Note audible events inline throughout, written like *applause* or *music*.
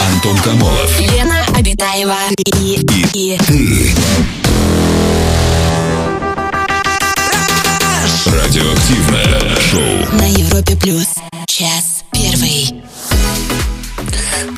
Антон Камолов. Лена Обитаева. И, и, Ты. Радиоактивное шоу. на Европе плюс. Час первый.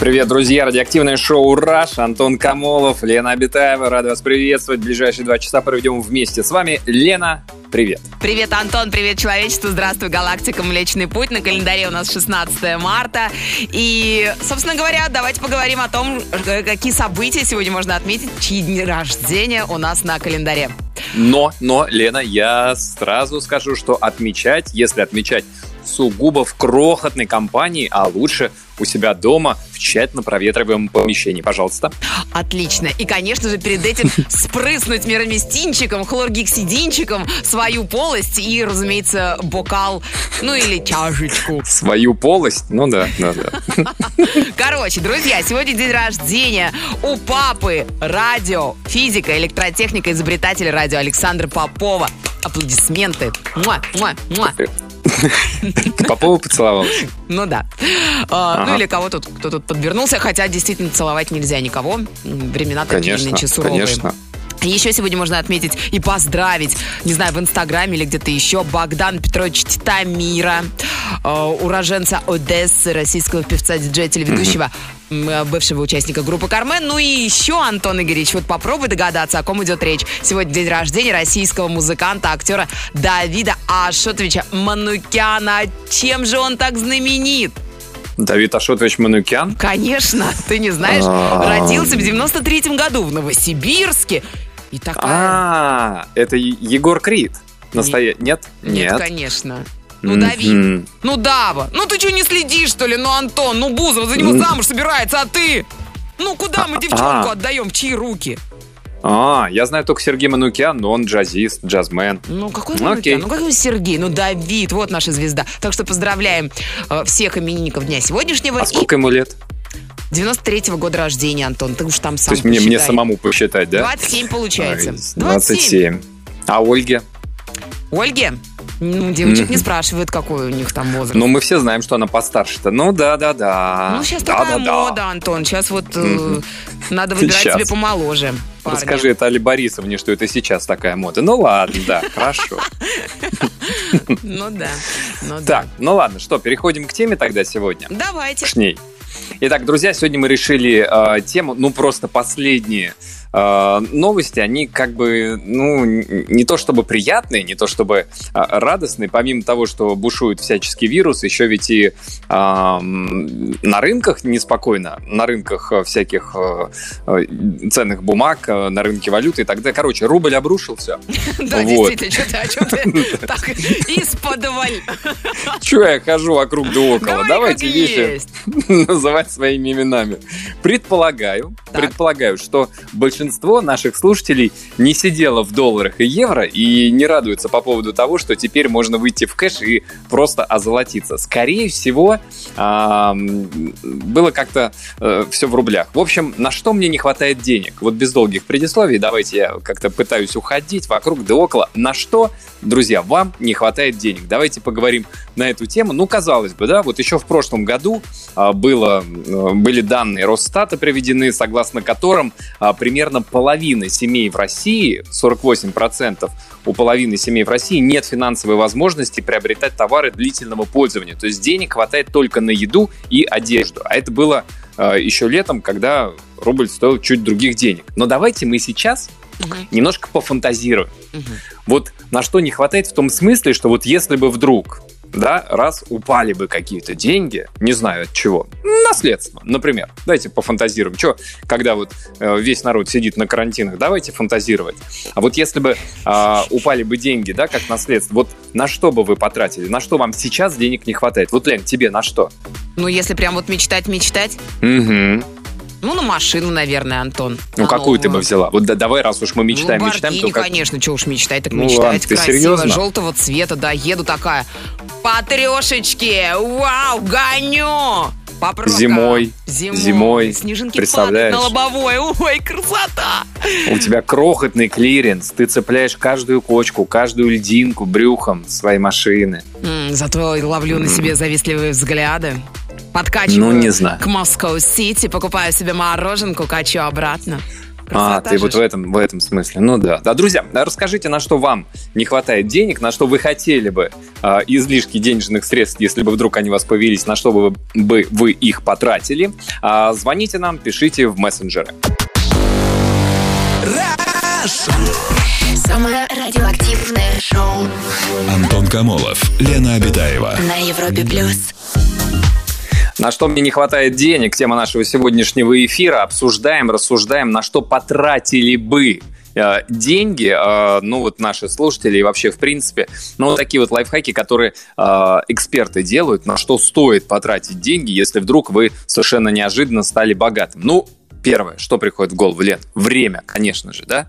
Привет, друзья! Радиоактивное шоу «Раш». Антон Камолов, Лена Абитаева. Рад вас приветствовать. Ближайшие два часа проведем вместе с вами. Лена, привет. Привет, Антон, привет, человечество, здравствуй, галактика, Млечный Путь. На календаре у нас 16 марта. И, собственно говоря, давайте поговорим о том, э, какие события сегодня можно отметить, чьи дни рождения у нас на календаре. Но, но, Лена, я сразу скажу, что отмечать, если отмечать сугубо в крохотной компании, а лучше у себя дома в тщательно проветриваемом помещении. Пожалуйста. Отлично. И, конечно же, перед этим *laughs* спрыснуть мироместинчиком, хлоргексидинчиком свою полость и, разумеется, бокал, ну или чашечку. Свою полость? Ну да, да, да. *laughs* Короче, друзья, сегодня день рождения у папы радио, физика, электротехника, изобретателя радио Александра Попова. Аплодисменты. Муа, муа, муа. Попова поцеловалась? Ну да. А. Ну или кого тут, кто тут подвернулся, хотя действительно целовать нельзя никого. Времена такие нынче суровые. конечно. Еще сегодня можно отметить и поздравить, не знаю, в Инстаграме или где-то еще, Богдан Петрович Титамира, уроженца Одессы, российского певца, диджея, телеведущего, э, бывшего участника группы «Кармен». Ну и еще, Антон Игоревич, вот попробуй догадаться, о ком идет речь. Сегодня день рождения российского музыканта, актера Давида Ашотовича Манукяна. Чем же он так знаменит? Давид Ашотович Манукян? Конечно, ты не знаешь, родился в 93-м году в Новосибирске. И такая... А, это Егор Крид. Настоя... Нет? Нет, конечно. Ну. Давид. Ну, Дава. Ну, ты что, не следишь, что ли? Ну, Антон, ну, Бузова за него М. замуж собирается, а ты? Ну, куда мы девчонку А. отдаем? В чьи руки? А, я знаю только Сергей Манукян, но он джазист, джазмен. Ну, какой Ну, окей. Манукян? Ну, какой Сергей? Ну, Давид, вот наша звезда. Так что поздравляем э, всех именинников дня сегодняшнего. А сколько ему лет? И 93-го года рождения, Антон. Ты уж там сам То есть мне, мне самому посчитать, да? 27 получается. Ай, 27. А Ольге? Ольге? Ну, девочек не спрашивают, какой у них там возраст. Ну, мы все знаем, что она постарше-то. Ну, да-да-да. Ну, сейчас такая Да-да-да. мода, Антон. Сейчас вот э, надо выбирать Сейчас. себе помоложе. парня. Расскажи это Али Борисовне, что это сейчас такая мода. Ну, ладно, да, *laughs* хорошо. Ну да. Ну да. Так, ну ладно, что, переходим к теме тогда сегодня? Давайте. К ней. Итак, друзья, сегодня мы решили э, тему, ну, просто последние э, новости, они как бы, ну, не то чтобы приятные, не то чтобы э, радостные, помимо того, что бушует всяческий вирус, еще ведь и э, на рынках неспокойно, на рынках э, всяких э, э, ценных бумаг, на рынке валюты и так далее. Короче, рубль обрушился. *laughs* Да, действительно, что ты, о чем ты так из-под *laughs* Чего я хожу вокруг да около? Давай Давайте вещи *laughs* называть своими именами. Предполагаю, предполагаю, что большинство наших слушателей не сидело в долларах и евро и не радуется по поводу того, что теперь можно выйти в кэш и просто озолотиться. Скорее всего, ам, было как-то все в рублях. В общем, на что мне не хватает денег? Вот без долгих предисловий, давайте я как-то пытаюсь уходить вокруг да около. На что, друзья, вам не хватает денег? Давайте поговорим на эту тему. Ну, казалось бы, да, вот еще в прошлом году а, было, э, были данные Росстата приведены, согласно которым а, примерно половина семей в России, 48% у половины семей в России нет финансовой возможности приобретать товары длительного пользования. То есть денег хватает только на еду и одежду. А это было э, еще летом, когда рубль стоил чуть других денег. Но давайте мы сейчас Мгм, немножко пофантазируем. мгм. Вот на что не хватает в том смысле, что вот если бы вдруг, да, раз упали бы какие-то деньги, не знаю от чего, наследство, например. Давайте пофантазируем. Что, когда вот э, весь народ сидит на карантинах, давайте фантазировать. А вот если бы а, упали бы деньги, да, как наследство, вот на что бы вы потратили? На что вам сейчас денег не хватает? Вот, Лен, тебе на что? Ну, если прям вот мечтать-мечтать, Угу. Ну, на машину, наверное, Антон. Ну, На какую ты бы взяла? Вот да, давай, раз уж мы мечтаем, мечтаем, то как... конечно, что уж мечтать, так Ну мечтать. ладно, ты Красиво, серьезно? желтого цвета, да, еду такая. По трешечке, вау, гоню! По пробкам. Зимой. Зимой. Зимой. Снежинки Представляешь? на лобовой. Ой, красота! У тебя крохотный клиренс, ты цепляешь каждую кочку, каждую льдинку брюхом своей машины. М, зато ловлю на себе завистливые взгляды. Подкачиваю Ну, не знаю. к Москва-Сити, покупаю себе мороженку, качу обратно. А, Красота ты же вот в этом, в этом смысле. Ну да. Да, друзья, а расскажите, на что вам не хватает денег, на что вы хотели бы а, излишки денежных средств, если бы вдруг они вас появились, на что бы, бы вы их потратили. А, звоните нам, пишите в мессенджеры. Самое радиоактивное шоу Антон Камолов, Лена Обитаева. на Европе плюс. На что мне не хватает денег, тема нашего сегодняшнего эфира. Обсуждаем, рассуждаем, на что потратили бы э, деньги, э, ну вот наши слушатели и вообще в принципе, ну вот такие вот лайфхаки, которые э, эксперты делают, на что стоит потратить деньги, если вдруг вы совершенно неожиданно стали богатым. Ну, первое, что приходит в голову, Лен, время, конечно же, да?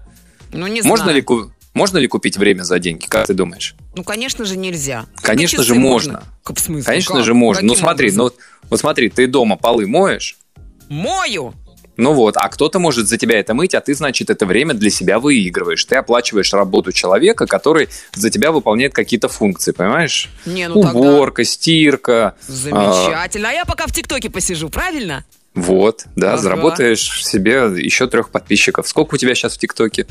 Ну, не Можно знаю. ли, можно ли купить время за деньги, как ты думаешь? Ну, конечно же, нельзя. Конечно же, можно. Как в смысле? Конечно Как? же можно. Ну смотри, образом? ну вот- смотри, ты дома полы моешь, Мою! Ну вот, а кто-то может за тебя это мыть, а ты, значит, это время для себя выигрываешь. Ты оплачиваешь работу человека, который за тебя выполняет какие-то функции, понимаешь? Не, ну тогда Уборка, стирка. замечательно. А я пока в ТикТоке посижу, правильно? Вот, да, Ага. заработаешь себе еще трех подписчиков. Сколько у тебя сейчас в ТикТоке?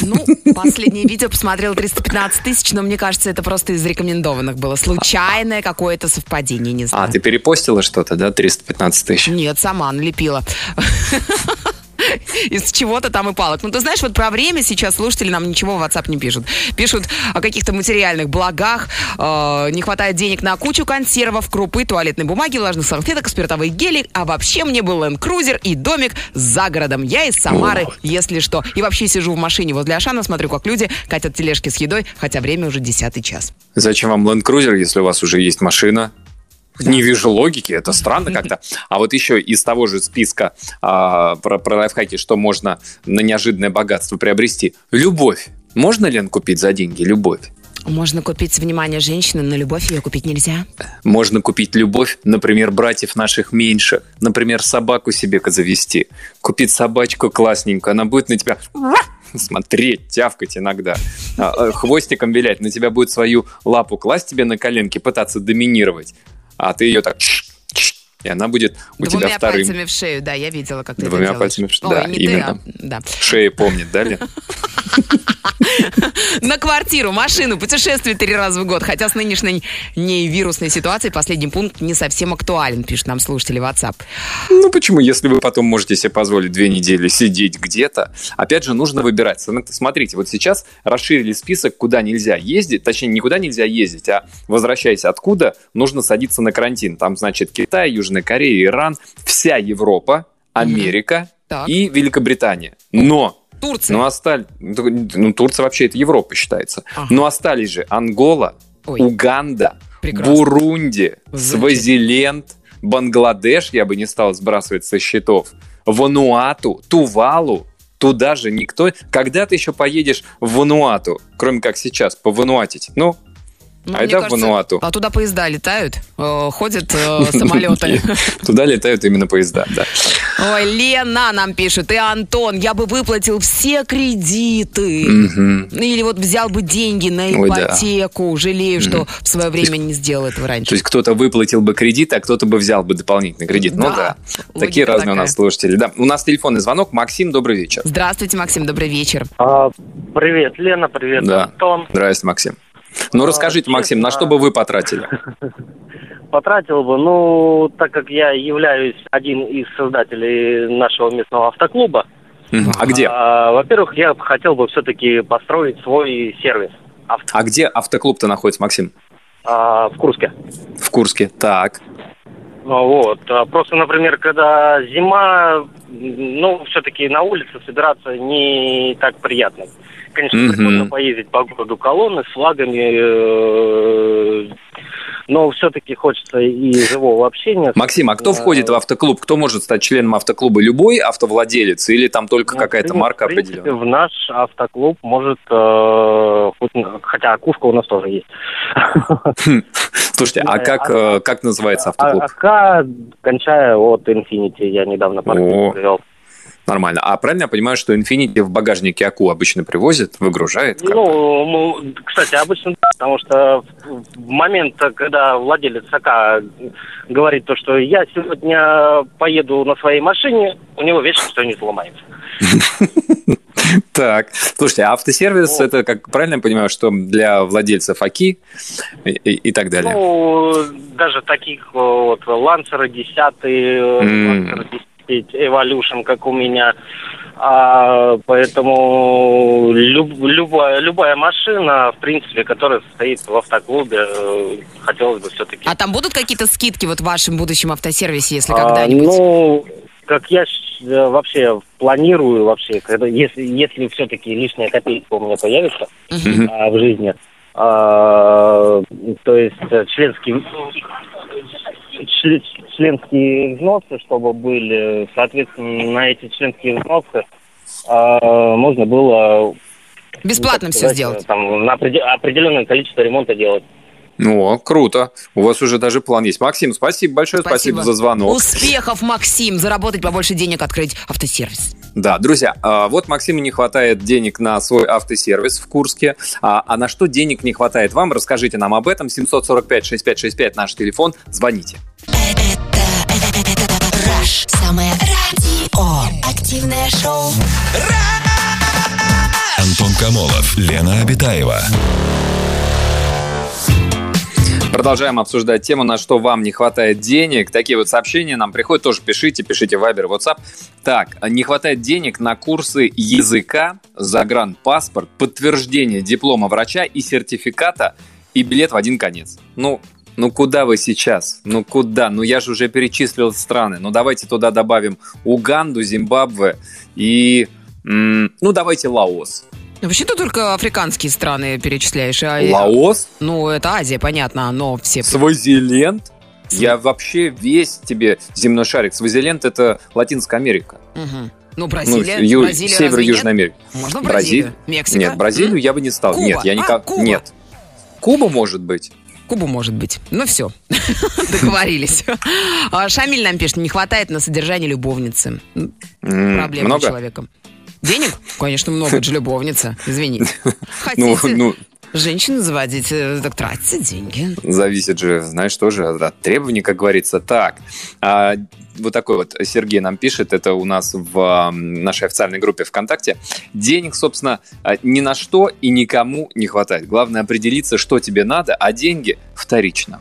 Ну, последнее видео посмотрел 315 тысяч, но мне кажется, это просто из рекомендованных было. Случайное какое-то совпадение, не знаю. А, ты перепостила что-то, да, 315 тысяч? Нет, сама налепила. Из чего-то там и палок. Ну, ты знаешь, вот про время сейчас слушатели нам ничего в WhatsApp не пишут. Пишут о каких-то материальных благах, э, не хватает денег на кучу консервов, крупы, туалетной бумаги, влажных салфеток, спиртовых гелей, а вообще мне был Land Cruiser и домик за городом. Я из Самары, если что. И вообще сижу в машине возле Ашана, смотрю, как люди катят тележки с едой, хотя время уже десятый час. Зачем вам Land Cruiser, если у вас уже есть машина? Не вижу логики, это странно как-то. А вот еще из того же списка а, про, про лайфхаки, что можно на неожиданное богатство приобрести. Любовь. Можно, Лен, купить за деньги любовь? Можно купить внимание женщины, но любовь ее купить нельзя. Можно купить любовь, например, братьев наших меньших. Например, собаку себе завести. Купить собачку классненькую, она будет на тебя *laughs* смотреть, тявкать иногда, а, а, хвостиком вилять, на тебя будет свою лапу класть тебе на коленки, пытаться доминировать, а ты ее так... И она будет у Двумя тебя вторым. пальцами в шею, да, я видела, как ты Двумя это пальцами в шею, да, не именно. ты, а, да. Шея помнит, да, Лен? *laughs* На квартиру, машину, путешествие три раза в год. Хотя с нынешней невирусной ситуацией последний пункт не совсем актуален, пишут нам слушатели WhatsApp. Ну почему, если вы потом можете себе позволить две недели сидеть где-то? Опять же, нужно выбирать. См- Смотрите, вот сейчас расширили список, куда нельзя ездить, точнее, никуда нельзя ездить, а возвращаясь откуда, нужно садиться на карантин. Там, значит, Китай, Южная Корея, Иран, вся Европа, Америка Так. и Великобритания. Но Турция. ну, остались... Ну, Турция вообще это Европа считается. Ага. Но остались же Ангола, Ой. Уганда, Прекрасно. Бурунди. Свазиленд, Бангладеш, я бы не стал сбрасывать со счетов, Вануату, Тувалу, туда же никто... Когда ты еще поедешь в Вануату, кроме как сейчас, повануатить? Ну, Ну, айда в Вануату. А туда поезда летают, э, ходят э, *laughs* самолеты. Туда летают именно поезда, да. Ой, Лена нам пишет, и Антон, я бы выплатил все кредиты. Или вот взял бы деньги на ипотеку. Жалею, что в свое время не сделал этого То раньше. есть кто-то выплатил бы кредит, а кто-то бы взял бы дополнительный кредит. Ну Да, такие разные у нас слушатели. Да, у нас телефонный звонок. Максим, добрый вечер. Здравствуйте, Максим, добрый вечер. А, привет, Лена, привет. Антон. Здравствуйте, Максим. Ну, А, расскажите, Максим, на что бы вы потратили? *laughs* Потратил бы, ну, так как я являюсь один из создателей нашего местного автоклуба. А где? а, во-первых, я хотел бы все-таки построить свой сервис А где автоклуб-то находится, Максим? а, в Курске. В Курске. Так. Ну, Вот. Просто, например, когда зима, ну, все-таки на улице собираться не так приятно. Конечно, прикольно поездить по городу колонны с флагами, э, но все-таки хочется и живого общения. Максим, а кто входит в автоклуб? Кто может стать членом автоклуба? Любой автовладелец или там только ну, какая-то марка В принципе, определенная? в наш автоклуб может, э, хотя окушка у нас тоже есть. Слушайте, а как, а- э, как называется А автоклуб? АК, кончая от Infinity, я недавно партию привел. Нормально. А правильно я понимаю, что Infiniti в багажнике АКУ обычно привозит, выгружает? Как? Ну, мы- кстати, обычно да, потому что в- момент, когда владелец АК говорит то, что я сегодня поеду на своей машине, у него вечно что не сломается. *laughs* Так, слушайте, а автосервис это, как правильно я понимаю, что для владельцев АКИ и, и- и так далее? Ну, даже таких э, вот Лансера 10, М. Лансер 10 Evolution, как у меня. А, поэтому люб- любая, любая машина, в принципе, которая стоит в автоклубе, э, хотелось бы все-таки А там будут какие-то скидки вот в вашем будущем автосервисе, если А, когда-нибудь? ну, как я э, вообще планирую вообще, когда если если все-таки лишняя копейка у меня появится Мгм. а, в жизни, а, то есть э, членские чле- членские взносы, чтобы были, соответственно, на эти членские взносы а, можно было Бесплатно ну, так все сказать, сделать. Там, на опреде- определенное количество ремонта делать. О, круто. У вас уже даже план есть. Максим, спасибо большое, спасибо, за звонок. Успехов, Максим! Заработать побольше денег, открыть автосервис. Да, друзья, а, вот Максиму не хватает денег на свой автосервис в Курске. А, а на что денег не хватает вам? Расскажите нам об этом. 745-6565 наш телефон. Звоните. Раш. Самое радио. Активное шоу. Антон Камолов, Лена Обитаева. Продолжаем обсуждать тему, на что вам не хватает денег. Такие вот сообщения нам приходят. Тоже пишите, пишите в Viber, WhatsApp. Так, не хватает денег на курсы языка, загранпаспорт, подтверждение диплома врача и сертификата и билет в один конец. Ну, ну куда вы сейчас? Ну куда? Ну я же уже перечислил страны. Ну давайте туда добавим Уганду, Зимбабве и... м, ну давайте Лаос. Вообще ты только африканские страны перечисляешь. а- Лаос? Ну, это Азия, понятно, но все... Свазиленд? Я вообще весь тебе земной шарик. Свазиленд это Латинская Америка. Мгм. Ну, Ну, Бразилия, ю- Бразилия север Южной? Америки. Можно Бразилия? Бразилию? Мексика? Нет, Бразилию М? я бы не стал. Куба. Нет, я А, никак. Куба. Нет. Куба может быть. Кубу может быть. Ну все, *laughs* договорились. А Шамиль нам пишет, не хватает на содержание любовницы. Проблема у Много? Денег? Конечно, много, это же любовница. Извините. *laughs* Ну, Хотите ну, женщину заводить, э, так тратите деньги. зависит же, знаешь, тоже от требований, как говорится. Так, а, вот такой вот Сергей нам пишет, это у нас в нашей официальной группе ВКонтакте. Денег, собственно, а, ни на что и никому не хватает. Главное определиться, что тебе надо, а деньги вторично.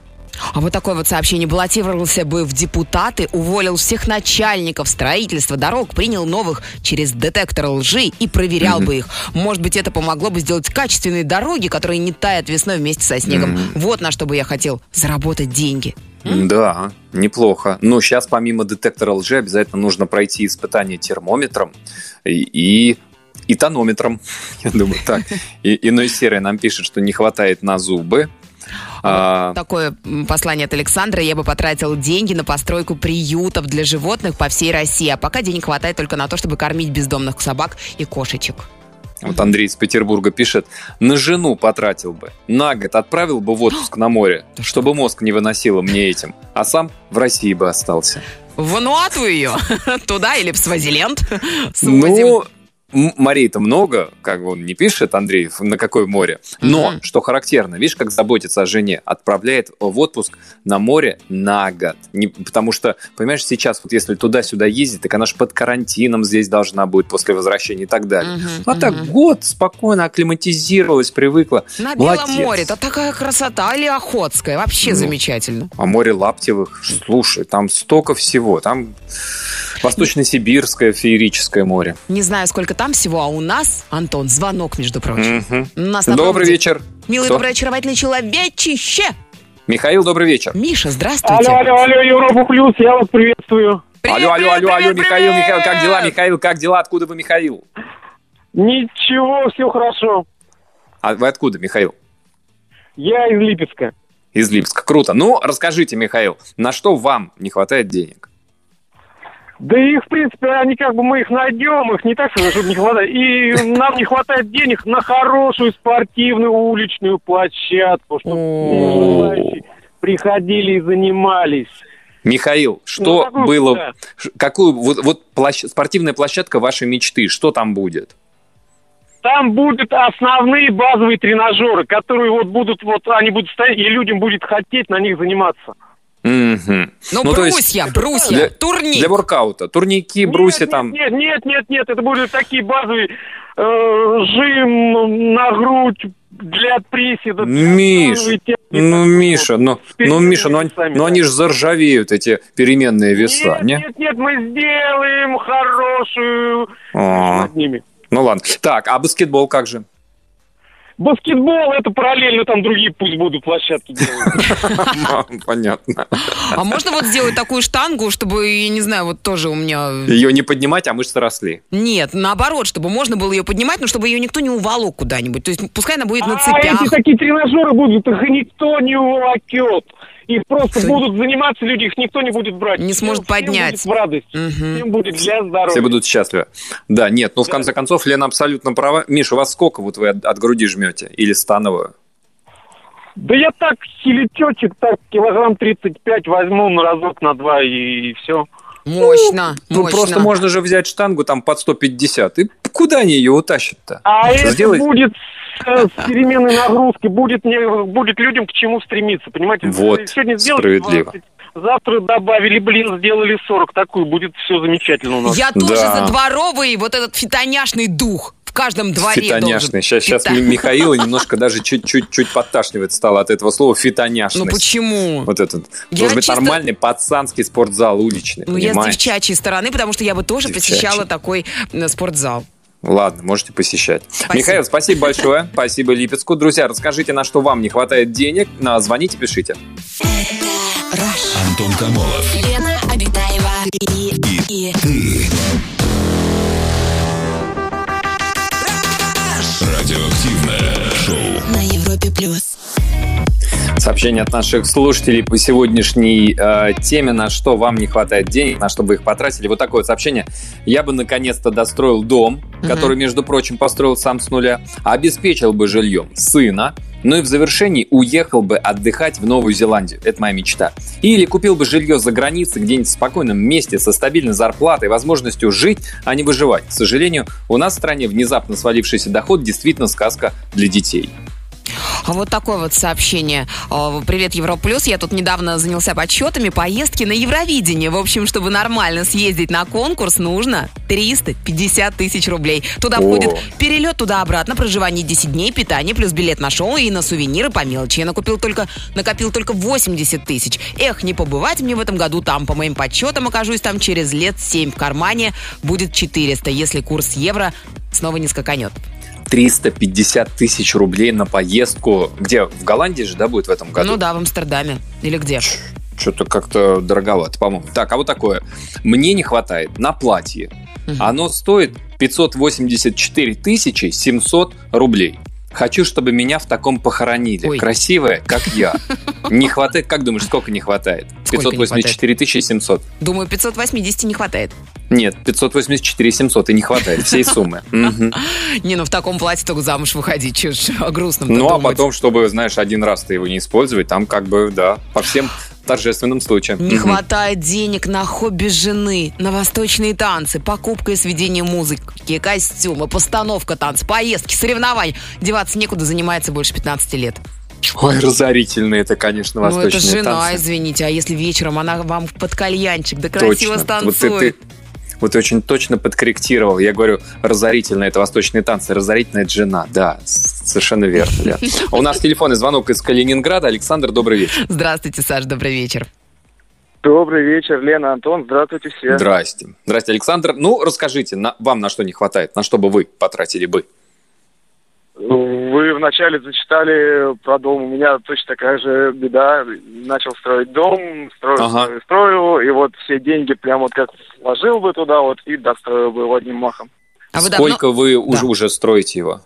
А вот такое вот сообщение. Баллотировался бы в депутаты, уволил всех начальников строительства дорог, принял новых через детектор лжи и проверял бы их. Может быть, это помогло бы сделать качественные дороги, которые не тают весной вместе со снегом. Вот на что бы я хотел заработать деньги. Да, неплохо. Но сейчас помимо детектора лжи обязательно нужно пройти испытание термометром и, и, и тонометром. *laughs* Я думаю, так. И, иной серия нам пишет, что не хватает на зубы. А, Такое м, послание от Александра. Я бы потратил деньги на постройку приютов для животных по всей России. А пока денег хватает только на то, чтобы кормить бездомных собак и кошечек. вот Андрей из Петербурга пишет, на жену потратил бы. На год отправил бы в отпуск на море, *gasps* чтобы мозг не выносило мне этим. А сам в России бы остался. В Вануату ее? *laughs* Туда или в Свазиленд? *laughs* Ну, морей-то много, как бы он не пишет, Андрей, на какое море. Но, Мгм. что характерно, видишь, как заботится о жене, отправляет в отпуск на море на год. Не, потому что, понимаешь, сейчас вот если туда-сюда ездить, так она же под карантином здесь должна будет после возвращения и так далее. Мгм, А так мгм. год спокойно акклиматизировалась, привыкла. На Белом Молодец. море, это такая красота, или Охотская, вообще Ну. замечательно. А море Лаптевых, слушай, там столько всего. Там Восточно-Сибирское феерическое море. Не знаю, сколько там всего, а у нас, Антон, звонок, между прочим. Мгм. У нас на Добрый проводе вечер. Милый, Кто? добрый, очаровательный человечище. Михаил, добрый вечер. Миша, здравствуйте. Алло, алло, алло, Европа Плюс, я вас приветствую. Привет, алло, алло, алло, алло, Михаил, привет! Михаил, как дела, Михаил, как дела, откуда вы, Михаил? Ничего, все хорошо. А вы откуда, Михаил? Я из Липецка. Из Липска. Круто. Ну, расскажите, Михаил, на что вам не хватает денег? Да их, в принципе, они как бы мы их найдем, их не так, что чтобы не хватает. И нам не хватает денег на хорошую спортивную уличную площадку, чтобы приходили и занимались. Михаил, что Ну, было, да. какую, вот, вот площ- спортивная площадка вашей мечты, что там будет? Там будут основные базовые тренажеры, которые вот будут, вот они будут стоять, и людям будет хотеть на них заниматься. Мгм. Ну, то есть брусья, брусья, для- турник. Для воркаута, турники, брусья нет, там. Нет, нет, нет, нет, это будут такие базовые э, жим на грудь для приседа. Миш, техники. ну, Миша, ну, ну, Миша, ну, ну, они же заржавеют, эти переменные веса, Нет, не? нет, нет, мы сделаем хорошую А, над ними. ну ладно. Так, а баскетбол как же? Баскетбол это параллельно, там другие пусть будут площадки делать. Понятно. А можно вот сделать такую штангу, чтобы, я не знаю, вот тоже у меня... Ее не поднимать, а мышцы росли. Нет, наоборот, чтобы можно было ее поднимать, но чтобы ее никто не уволок куда-нибудь. То есть пускай она будет на А цепях. эти такие тренажеры будут, их никто не уволокет. Их просто Кто- будут заниматься люди, их никто не будет брать. Не Всем- сможет всем поднять. будет в радость. Мгм. Всем будет для здоровья. Все будут счастливы. Да, нет, ну в Да. конце концов, Лена абсолютно права. Миша, у вас сколько вот вы от, от груди жмете? Или становую? Да я так хилитечек, так килограмм 35 возьму на разок, на два и, все. Мощно, Ну, мощно. просто можно же взять штангу там под 150. И куда они ее утащат-то? А это Сделай- будет с, с *laughs* переменной нагрузкой, будет, не, будет людям к чему стремиться, понимаете? Вот, Сегодня сделали справедливо. 20, завтра добавили, блин, сделали 40, такую, будет все замечательно у нас. Я тоже Да. за дворовый вот этот фитоняшный дух в каждом дворе Фитоняшный. должен. Сейчас, сейчас Фита- Михаила *laughs* немножко даже чуть-чуть чуть подташнивает стало от этого слова фитоняшность. Ну почему? Вот этот. Я Должен быть чисто- нормальный пацанский спортзал уличный, Ну, я с понимаешь? девчачьей стороны, потому что я бы тоже Девчачьей. посещала такой э, спортзал. Ладно, можете посещать. Спасибо. Михаил, спасибо большое. *laughs* Спасибо Липецку. Друзья, расскажите, на что вам не хватает денег. На- Звоните, пишите. Антон Камолов. Лена Обитаева и, и, Радиоактивное шоу. на Европе плюс. Сообщение от наших слушателей по сегодняшней э, теме, на что вам не хватает денег, на что вы их потратили. Вот такое вот сообщение. Я бы наконец-то достроил дом, который, между прочим, построил сам с нуля, обеспечил бы жильем сына, ну и в завершении уехал бы отдыхать в Новую Зеландию. Это моя мечта. Или купил бы жилье за границей, где-нибудь в спокойном месте, со стабильной зарплатой, возможностью жить, а не выживать. К сожалению, у нас в стране внезапно свалившийся доход действительно сказка для детей. А вот такое вот сообщение. О, Привет, Европлюс. Я тут недавно занялся подсчетами поездки на Евровидение. В общем, чтобы нормально съездить на конкурс, нужно 350 тысяч рублей. Туда входит перелет туда-обратно, проживание 10 дней, питание, плюс билет на шоу и на сувениры по мелочи. Я накупил только, накопил только 80 тысяч. Эх, не побывать мне в этом году там. По моим подсчетам окажусь там через лет 7 в кармане. Будет 400, если курс евро снова не скаканет. 350 тысяч рублей на поездку. Где? В Голландии же, да, будет в этом году? Ну да, в Амстердаме. Или где? Что-то как-то дороговато, по-моему. Так, а вот такое. Мне не хватает на платье. Мгм. Оно стоит 584 тысячи 700 рублей. Хочу, чтобы меня в таком похоронили. Ой. Красивая, как я. Не хватает, как думаешь, сколько не хватает? Сколько не 584 тысячи 700. Думаю, 580 не хватает. Нет, 584 700 и не хватает всей суммы. *laughs* Не, ну в таком платье только замуж выходить, что ж о грустном Ну, а потом, чтобы, знаешь, один раз ты его не использовать, там как бы, да, по всем торжественным случаям. Не хватает денег на хобби жены, на восточные танцы, покупка и сведение музыки, костюмы, постановка танцев, поездки, соревнования. Деваться некуда, занимается больше 15 лет. Ой, разорительные это, конечно, ну восточные это жена, танцы. извините, а если вечером она вам под кальянчик, да красиво Точно. Вот ты, станцует. ты- вот ты очень точно подкорректировал. Я говорю, разорительно это восточные танцы, разорительно это жена. Да, совершенно верно. Лен. *laughs* У нас телефонный звонок из Калининграда. Александр, добрый вечер. Здравствуйте, Саш, добрый вечер. Добрый вечер, Лена, Антон, здравствуйте все. Здрасте. Здрасте, Александр. Ну, расскажите, на- вам на что не хватает? На что бы вы потратили бы? Вы вначале зачитали про дом. У меня точно такая же беда. Начал строить дом, строил, Ага. строил, строил, и вот все деньги прям вот как вложил бы туда вот и достроил бы его одним махом. А вы давно- Сколько вы уже, уже строите его?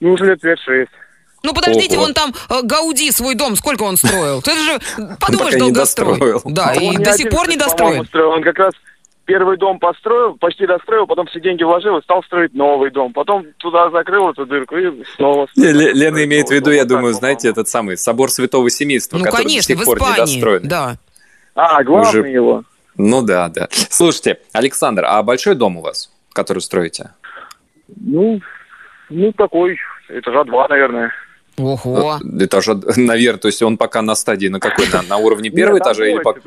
Ну, уже лет пять-шесть. Ну подождите, Ого. вон там э, Гауди свой дом, сколько он строил? Ты же подумаешь, долгострой. достроил. Да, и до сих пор не кстати, достроен. по-моему, строил. Он как раз первый дом построил, почти достроил, потом все деньги вложил и стал строить новый дом. Потом туда закрыл эту дырку и снова... Не, Лена имеет в виду, я думаю, знаете, этот самый собор Святого Семейства, Ну, который конечно, до в сих пор не Испании. достроен. Да. А, главный Уже- его. Ну да, да. Слушайте, Александр, а большой дом у вас, который строите? Ну, ну такой, этажа два, наверное. Ого. Этажа, *laughs* наверное, то есть он пока на стадии на какой? На, на уровне *laughs* первого этажа или двое,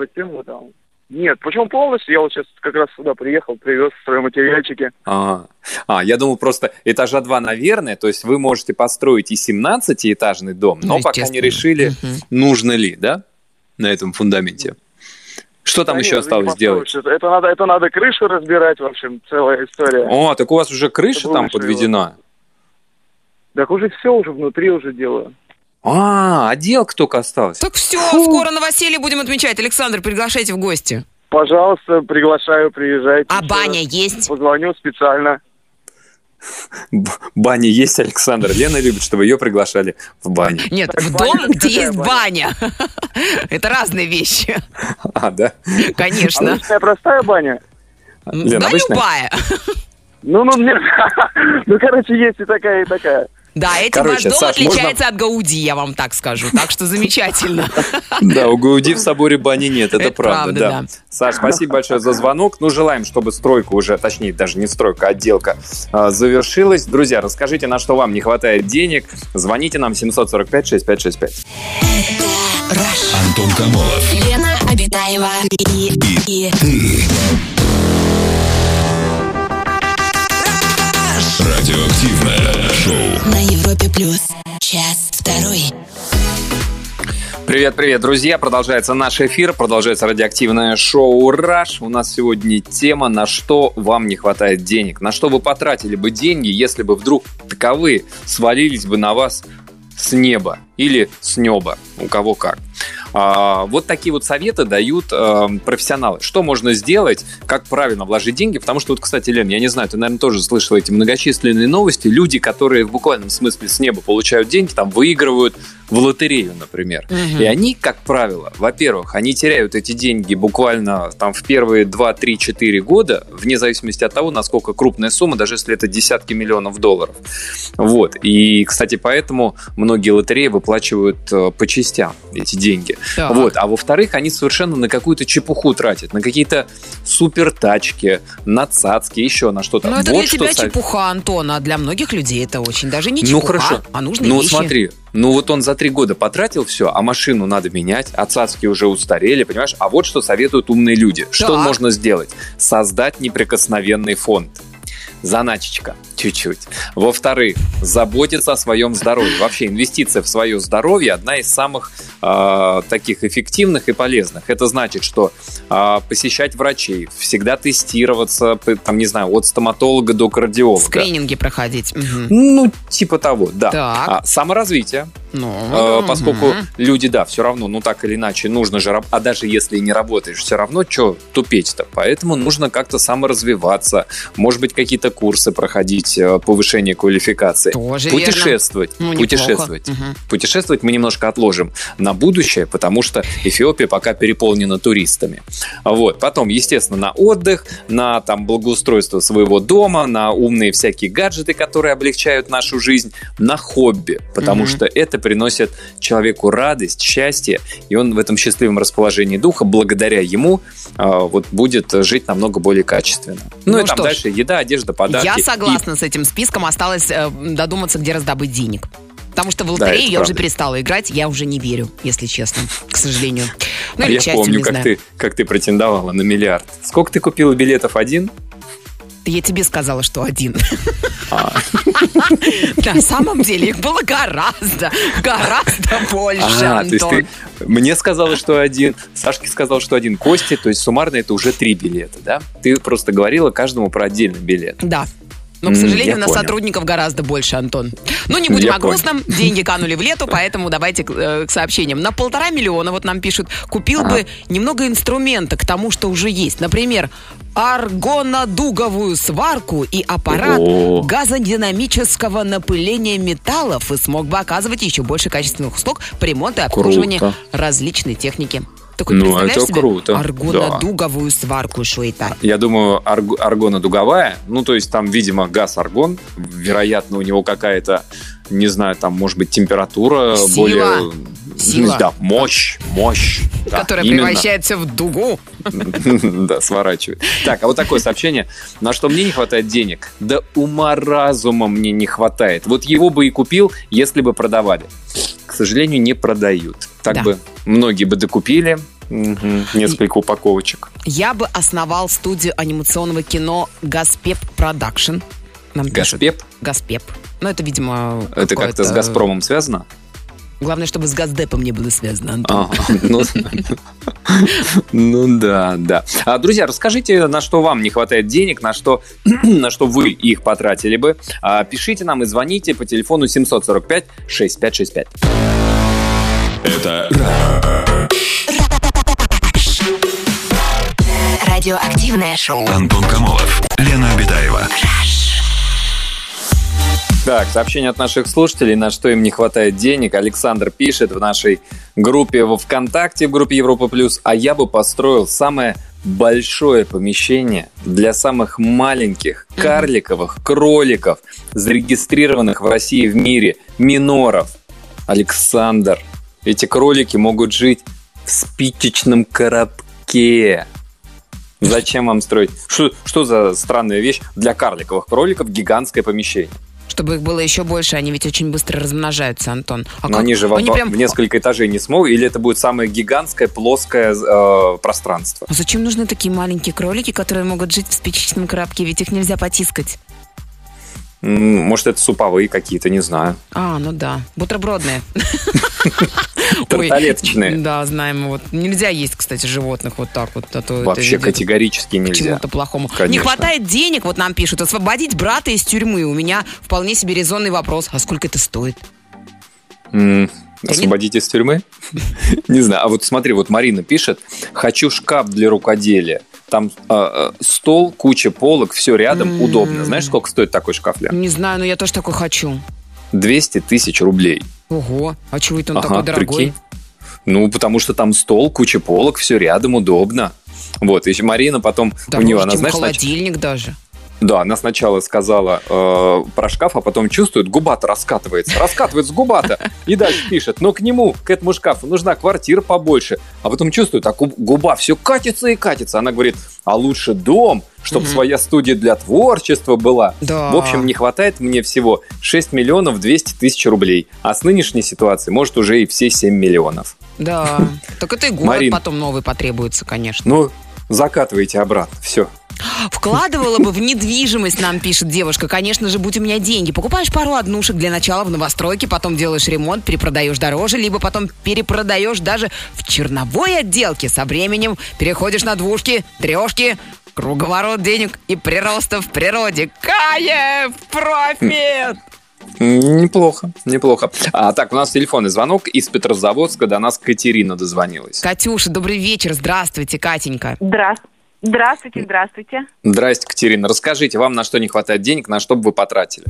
Нет, почему полностью? Я вот сейчас как раз сюда приехал, привез стройматериальчики. А, а, я думал просто этажа два, наверное, то есть вы можете построить и 17-этажный дом, но Ну, пока не решили, Мгм. нужно ли, да, на этом фундаменте. Что там Да еще нет, осталось сделать? Это, надо, это надо крышу разбирать, в общем, целая история. О, так у вас уже крыша Это там подведена. Так уже все, уже внутри уже делаю. А, отделка только осталась. Так все, скоро новоселье будем отмечать. Александр, приглашайте в гости. Пожалуйста, приглашаю, приезжайте. А баня есть? Позвоню специально. Баня есть, Александр. Лена любит, чтобы ее приглашали в баню. Нет, Так, в баня, дом, где есть баня. *laughs* Это разные вещи, А, да? конечно. Обычная простая баня? Да, обычная? любая. Ну, ну, нет. *laughs* ну, короче, есть и такая, и такая. Да, этим Короче, ваш дом Саш, можно- отличается от Гауди, я вам так скажу. Так что замечательно. *laughs* Да, у Гауди в соборе бани нет, это, правда, да. Саш, спасибо большое за звонок. Ну, желаем, чтобы стройка уже, точнее, даже не стройка, а отделка а, завершилась. Друзья, расскажите, на что вам не хватает денег. Звоните нам 745-6565. Rush. Антон Камолов. Лена Обитаева и, и, Радиоактивное шоу. на Европе плюс. Час второй. Привет, привет, друзья! Продолжается наш эфир, продолжается радиоактивное шоу «Раш». У нас сегодня тема «На что вам не хватает денег?» На что вы потратили бы деньги, если бы вдруг таковые свалились бы на вас с неба или с неба, у кого как. А, вот такие вот советы дают э, профессионалы. Что можно сделать, как правильно вложить деньги? Потому что, вот, кстати, Лен, я не знаю, ты, наверное, тоже слышал эти многочисленные новости. Люди, которые в буквальном смысле с неба получают деньги, там выигрывают в лотерею, например. Мгм. И они, как правило, во-первых, они теряют эти деньги буквально там в первые 2, 3, 4 года, вне зависимости от того, насколько крупная сумма, даже если это десятки миллионов долларов. Вот. И, кстати, поэтому многие лотереи выплачивают э, по частям эти деньги. Так. Вот. А во-вторых, они совершенно на какую-то чепуху тратят, на какие-то супер тачки, на цацки, еще на что-то. Ну, это вот для тебя что со- чепуха, Антон, а для многих людей это очень даже не ну чепуха, хорошо. а нужные ну вещи. смотри, ну вот он за три года потратил все, а машину надо менять, а цацки уже устарели, понимаешь? А вот что советуют умные люди. Что Так. можно сделать? Создать неприкосновенный фонд. Заначечка, чуть-чуть. Во-вторых, заботиться о своем здоровье. Вообще, инвестиция в свое здоровье одна из самых э, таких эффективных и полезных. Это значит, что э, посещать врачей, всегда тестироваться, там, не знаю, от стоматолога до кардиолога. Скрининги проходить. Мгм. Ну, типа того, да. Так. А, саморазвитие, Ну, э, мгм. поскольку люди, да, все равно, ну так или иначе, нужно же, а даже если не работаешь, все равно, что тупеть-то? Поэтому нужно как-то саморазвиваться, может быть, какие-то курсы проходить, э, повышение квалификации. Тоже верно. Путешествовать, Ну, неплохо. путешествовать. Мгм. Путешествовать мы немножко отложим на будущее, потому что Эфиопия пока переполнена туристами. Вот. Потом, естественно, на отдых, на там благоустройство своего дома, на умные всякие гаджеты, которые облегчают нашу жизнь, на хобби, потому Мгм. что это приносит человеку радость, счастье, и он в этом счастливом расположении духа, благодаря ему, а, вот будет жить намного более качественно. Ну, Ну и там что ж. дальше еда, одежда, подарки. Я И- согласна с этим списком. Осталось э, додуматься, где раздобыть денег. Потому что в Да, лотерею это я уже правда. перестала играть, я уже не верю, если честно, к сожалению. Ну а или я счастью, помню, как знаю. ты, как ты претендовала на миллиард. Сколько ты купила билетов? Один? Я тебе сказала, что один. А. На самом деле их было гораздо, гораздо больше, А, то есть Антон. ты мне сказала, что один, Сашке сказал, что один, Косте, то есть суммарно это уже три билета, да? Ты просто говорила каждому про отдельный билет. Да. Но, к сожалению, я на понял. сотрудников гораздо больше, Антон. Ну, не будем о грустном. *laughs* Деньги канули в лету, поэтому давайте к, э, к сообщениям. На полтора миллиона, вот нам пишут, купил бы немного инструмента к тому, что уже есть. Например, аргонодуговую сварку и аппарат О. газодинамического напыления металлов и смог бы оказывать еще больше качественных услуг по ремонту и обслуживанию Круто. различной техники. Только Ну, это круто, аргонодуговую сварку, что это? Я думаю, арг- аргонодуговая, ну, то есть там, видимо, газ-аргон, вероятно, у него какая-то, не знаю, там, может быть, температура Сила. более... Сила. Да, мощь, мощь. Да, Которая именно. превращает все в дугу. *laughs* Да, сворачивает. Так, а вот такое сообщение. На что мне не хватает денег? Да ума разума мне не хватает. Вот его бы и купил, если бы продавали. К сожалению, не продают. Так Да. бы многие бы докупили. Мгм, Несколько упаковочек. Я бы основал студию анимационного кино «Газпеп Production». Нам пишут. Газпеп? «Газпеп». Ну, это, видимо, Это как-то с Газпромом связано? Главное, чтобы с Госдепом не было связано, Антон. Ага, ну, ну да, да. А, друзья, расскажите, на что вам не хватает денег, на что, *clears throat* на что вы их потратили бы. А, пишите нам и звоните по телефону 745-6565. Это Радиоактивное шоу. Антон Камолов, Лена Обитаева. Так, сообщение от наших слушателей, на что им не хватает денег. Александр пишет в нашей группе во ВКонтакте, в группе Европа Плюс, а я бы построил самое большое помещение для самых маленьких карликовых кроликов, зарегистрированных в России и в мире, миноров. Александр, эти кролики могут жить в спичечном коробке. Зачем вам строить? Что, что за странная вещь для карликовых кроликов гигантское помещение? Чтобы их было еще больше, они ведь очень быстро размножаются, Антон. А Но как- они же в, они прям- в несколько этажей не смогут, или это будет самое гигантское плоское э, пространство? А зачем нужны такие маленькие кролики, которые могут жить в спичечном коробке? Ведь их нельзя потискать. Может, это суповые какие-то, не знаю. А, ну да. Бутербродные. *laughs* Тарталеточные. Да, знаем. Вот нельзя есть, кстати, животных вот так вот. а то Вообще категорически нельзя. чему-то плохому. Не Конечно. хватает денег, вот нам пишут, освободить брата из тюрьмы. У меня вполне себе резонный вопрос. А сколько это стоит? Не- Освободить из тюрьмы? *laughs* Не знаю. А вот смотри, вот Марина пишет, хочу шкаф для рукоделия. Там э, стол, куча полок, все рядом, М. удобно. Знаешь, сколько стоит такой шкаф, Лен? Не знаю, но я тоже такой хочу. 200 тысяч рублей. Ого, а чего это он Ага, такой дорогой? прикинь. Ну, потому что там стол, куча полок, все рядом, удобно. Вот, еще Марина потом, у Дороже, нее, она, знаешь, нач- холодильник даже. Да, она сначала сказала э, про шкаф, а потом чувствует, губа-то раскатывается, раскатывается губа-то, и дальше пишет, но к нему, к этому шкафу нужна квартира побольше, а потом чувствует, а гу- губа все катится и катится, она говорит, а лучше дом, чтобы Мгм. своя студия для творчества была. Да. В общем, не хватает мне всего 6 миллионов 200 тысяч рублей, а с нынешней ситуации может уже и все 7 миллионов. Да. Так это и город Марин. потом новый потребуется, конечно. Ну, закатывайте обратно, все. Вкладывала бы в недвижимость, нам пишет девушка. Конечно же, будь у меня деньги. Покупаешь пару однушек для начала в новостройке, потом делаешь ремонт, перепродаешь дороже, либо потом перепродаешь даже в черновой отделке. Со временем переходишь на двушки, трешки, круговорот денег и прироста в природе. Кайф! Профит! Неплохо, неплохо. А, так, у нас телефонный звонок из Петрозаводска. До нас Катерина дозвонилась. Катюша, добрый вечер. Здравствуйте, Катенька. Здра- Здравствуйте, здравствуйте. Здрасте, Катерина. Расскажите, вам на что не хватает денег, на что бы вы потратили?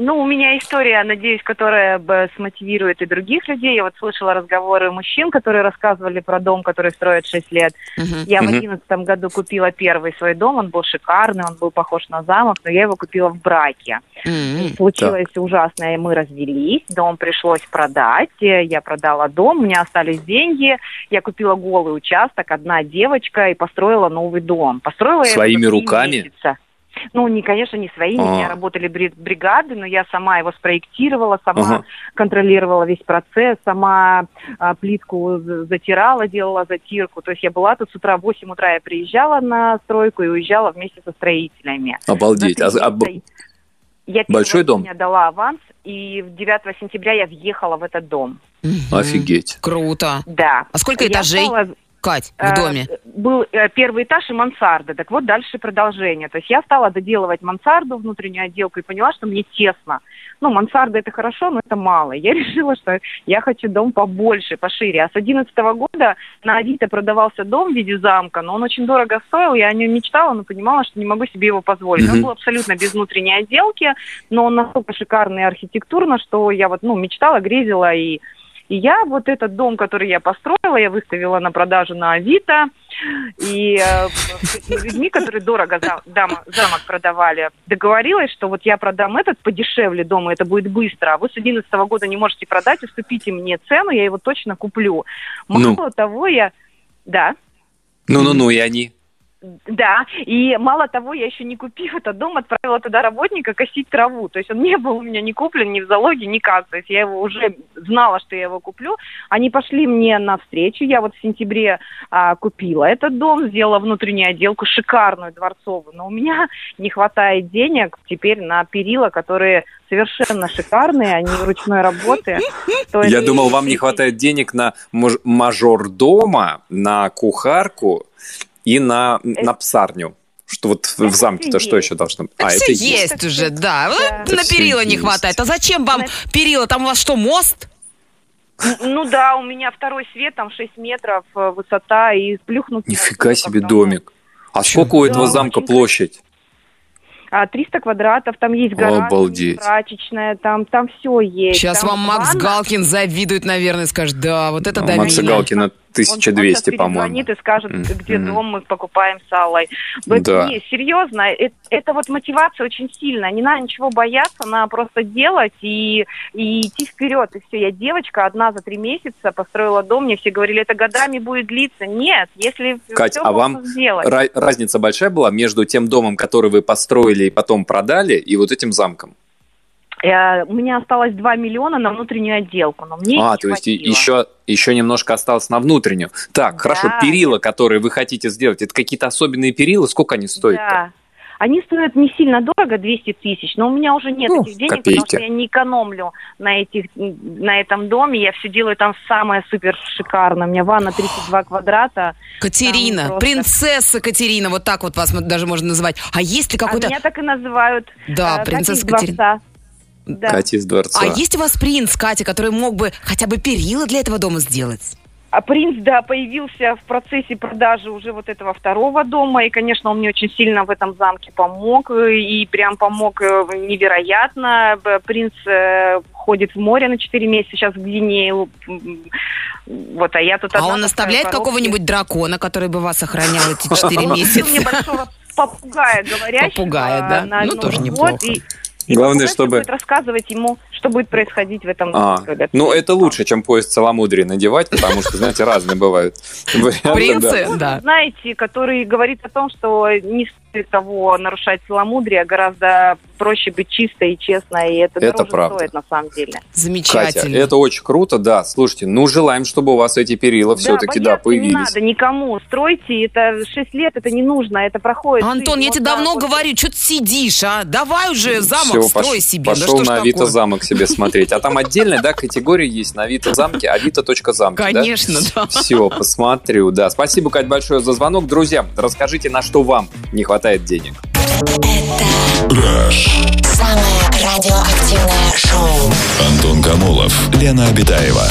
Ну, у меня история, надеюсь, которая бы смотивирует и других людей. Я вот слышала разговоры мужчин, которые рассказывали про дом, который строят 6 лет. Мгм. Я в Мгм. одиннадцатом году купила первый свой дом, он был шикарный, он был похож на замок, но я его купила в браке. М. Случилось ужасное, мы развелись, дом пришлось продать, э, я продала дом, у меня остались деньги, я купила голый участок, одна девочка и построила новый дом. Построила Своими руками? месяца. Ну, не, конечно, не своими, у меня А. работали бри- бригады, но я сама его спроектировала, сама Ага. контролировала весь процесс, сама а, плитку затирала, делала затирку. То есть я была тут с утра в 8 утра я приезжала на стройку и уезжала вместе со строителями. Обалдеть. А, а Я большой 1 дом? июня дала аванс, и 9 сентября я въехала в этот дом. Офигеть. Круто. Да. А сколько Я этажей, стала, Кать, в э, доме? Был э, первый этаж и мансарда. Так вот, дальше продолжение. То есть я стала доделывать мансарду, внутреннюю отделку, и поняла, что мне тесно. Ну, мансарда это хорошо, но это мало. Я *laughs* решила, что я хочу дом побольше, пошире. А с 11 года на Авито продавался дом в виде замка, но он очень дорого стоил. Я о нем мечтала, но понимала, что не могу себе его позволить. Он был абсолютно без внутренней отделки, но он настолько шикарный и архитектурно, что я вот, ну, мечтала, грезила и И я вот этот дом, который я построила, я выставила на продажу на Авито. И э, с людьми, которые дорого замок продавали, договорилась, что вот я продам этот подешевле дом, и это будет быстро, а вы с 2011 года не можете продать, уступите мне цену, я его точно куплю. Ну. Мало того, я... Да. Ну-ну-ну, и они. Да, и мало того, я еще не купив этот дом, отправила туда работника косить траву. То есть он не был у меня ни куплен, ни в залоге, никак. То есть я его уже знала, что я его куплю. Они пошли мне навстречу. Я вот в сентябре а, купила этот дом, сделала внутреннюю отделку шикарную, дворцовую. Но у меня не хватает денег теперь на перила, которые совершенно шикарные, они ручной работы. То Я думал, вам не хватает денег на мож- мажордома, на кухарку и на, на псарню. Что вот в Это замке-то всё что есть. еще должно быть? А, все это есть, есть. уже, да. Да. Вот На Это перила не есть. хватает. А зачем вам перила? Там у вас что, мост? Ну да, у меня второй свет, там 6 метров э, высота и плюхнуть. Нифига себе ну, домик. А сколько у этого замка площадь? А 300 квадратов, там есть гараж, Обалдеть. прачечная, там, там все есть. Сейчас Там вам Макс ванна. Галкин завидует, наверное, скажет, да, вот это А, да, Макса видно. Галкина 1200, сейчас по-моему. перезвонит и скажет, где дом мы покупаем с Аллой. Да. Не, серьезно, это, это вот мотивация очень сильная. Не надо ничего бояться, надо просто делать и, и идти вперед. И все, я девочка одна за три месяца построила дом, мне все говорили, это годами будет длиться. Нет, если Кать, всё а вам сделать. Ра- разница большая была между тем домом, который вы построили и потом продали, и вот этим замком? Э, У меня осталось 2 миллиона на внутреннюю отделку, но мне а, не то есть хватило. еще, еще немножко осталось на внутреннюю. Так, Да. хорошо, перила, которые вы хотите сделать, это какие-то особенные перила? Сколько они стоят? Да. Они стоят не сильно дорого, 200 тысяч, но у меня уже нет Ну, этих денег, копейки. потому что я не экономлю на, этих, на этом доме. Я все делаю там самое супер шикарно. У меня ванна 32 квадрата. Катерина, просто- принцесса Катерина, вот так вот вас даже можно называть. А есть ли А какой-то... меня так и называют. Да, э, принцесса Катерина. дворца. Да. Катя из дворца. А есть у вас принц, Катя, который мог бы хотя бы перила для этого дома сделать? А принц, да, появился в процессе продажи уже вот этого второго дома, и, конечно, он мне очень сильно в этом замке помог, и прям помог э, невероятно. Принц э, ходит в море на 4 месяца, сейчас в Гвинею, м, вот, а я тут А он оставляет какого-нибудь дракона, который бы вас охранял эти *laughs* четыре Купил мне месяца? большого попугая говорящего. Попугая, да? Ну, тоже неплохо. и- и Главное, чтобы- будет рассказывать ему, что будет происходить в этом А, году. ну, это лучше, чем поезд целомудрия надевать, потому что, знаете, разные бывают *laughs* варианты. Принцы, да. знаете, который говорит о том, что не того нарушать целомудрие, гораздо проще быть чистой и честной, и это, Это дороже правда. стоит на самом деле. Катя, Замечательно. это очень круто, да. Слушайте, ну, желаем, чтобы у вас эти перила все-таки, да, бояться не появились. надо никому, стройте, это 6 лет, это не нужно, это проходит. Антон, жизнь я тебе давно вот. говорю, что ты сидишь, а? Давай уже замок Всё, строй пош- себе. Да Пошел ж на Авито такое? замок себе *laughs* смотреть. А там отдельная, да, категория есть на Авито замке, авито.замки, да? Конечно, да. Все, посмотрю, да. Спасибо, Кать, большое за звонок. Друзья, расскажите, на что вам не хватает денег. Самое радиоактивное шоу. Антон Камолов, Лена Обитаева.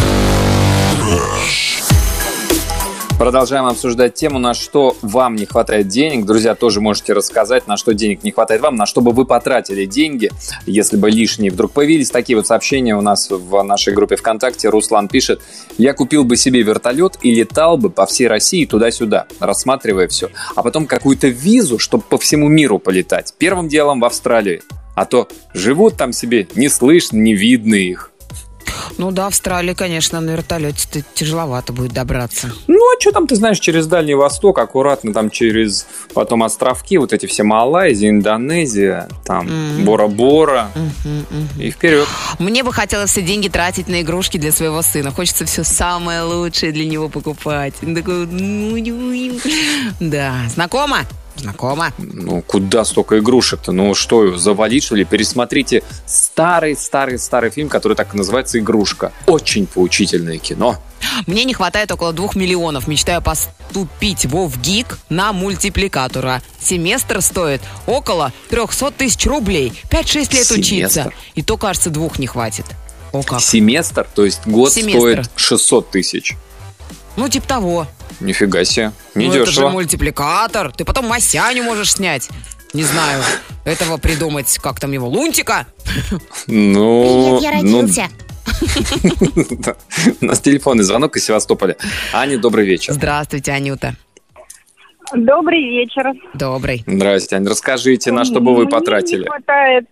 Продолжаем обсуждать тему, на что вам не хватает денег. Друзья, тоже можете рассказать, на что денег не хватает вам, на что бы вы потратили деньги, если бы лишние вдруг появились. Такие вот сообщения у нас в нашей группе ВКонтакте. Руслан пишет, я купил бы себе вертолет и летал бы по всей России туда-сюда, рассматривая все. А потом какую-то визу, чтобы по всему миру полетать. Первым делом в Австралию. А то живут там себе, не слышно, не видно их. Ну да, Австралия, конечно, на вертолете тяжеловато будет добраться. Ну, а что там, ты знаешь, через Дальний Восток, аккуратно там через потом островки, вот эти все Малайзия, Индонезия, там Мгм. Бора-Бора мгм. и вперед. Мне бы хотелось все деньги тратить на игрушки для своего сына. Хочется все самое лучшее для него покупать. Он такой, ну, ну, Да, знакомо? Знакомо. Ну, куда столько игрушек-то? Ну, что, завалить, что ли? Пересмотрите старый-старый-старый фильм, который так и называется «Игрушка». Очень поучительное кино. Мне не хватает около двух миллионов. Мечтаю поступить в ВГИК на мультипликатора. Семестр стоит около 300 тысяч рублей. 5-6 лет Семестр? учиться. И то, кажется, двух не хватит. О как. Семестр, то есть год Семестр. стоит 600 тысяч. Ну, типа того. Нифига себе, ну, это же мультипликатор. Ты потом Масяню можешь снять. Не знаю, этого придумать, как там его, Лунтика? Ну, Привет, я ну, родился. У нас телефонный звонок из Севастополя. Аня, добрый вечер. Здравствуйте, Анюта. Добрый вечер. Добрый. Здрасте, Ань. Расскажите, на что бы вы потратили? Не хватает,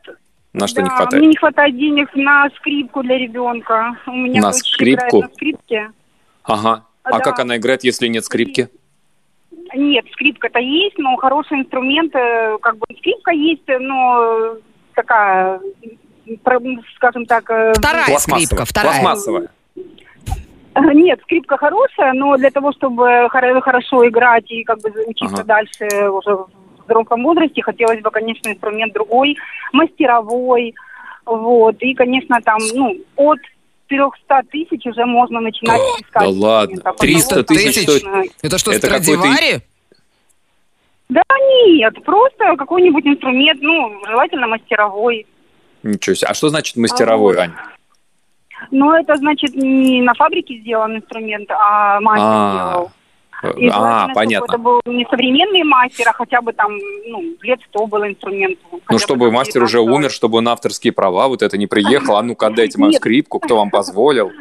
На что не да, хватает? Мне не хватает денег на скрипку для ребенка. У меня На скрипку? на скрипке. Ага. А Да. как она играет, если нет скрипки? Нет, скрипка-то есть, но хороший инструмент, э, как бы скрипка есть, но такая, про- скажем так... э, Вторая Пластмассовая. скрипка, вторая. Пластмассовая. Нет, скрипка хорошая, но для того, чтобы хоро- хорошо играть и как бы учиться Ага. дальше уже в взрослом возрасте, хотелось бы, конечно, инструмент другой, мастеровой, вот, и, конечно, там, ну, от 300 тысяч уже можно начинать искать. да ладно, инструмента. 300 Потому тысяч стоит? Это что, Это Страдивари? Да нет, просто какой-нибудь инструмент, ну, желательно мастеровой. Ничего себе. А что значит мастеровой, А. Ань? Но это значит не на фабрике сделан инструмент, а мастер А, сделал. И А, понятно. это был не современный мастер, а хотя бы там, ну, лет сто был инструмент. Ну, чтобы мастер уже 19. умер, чтобы он авторские права, вот это не приехал, а ну-ка отдайте мою скрипку, кто вам позволил.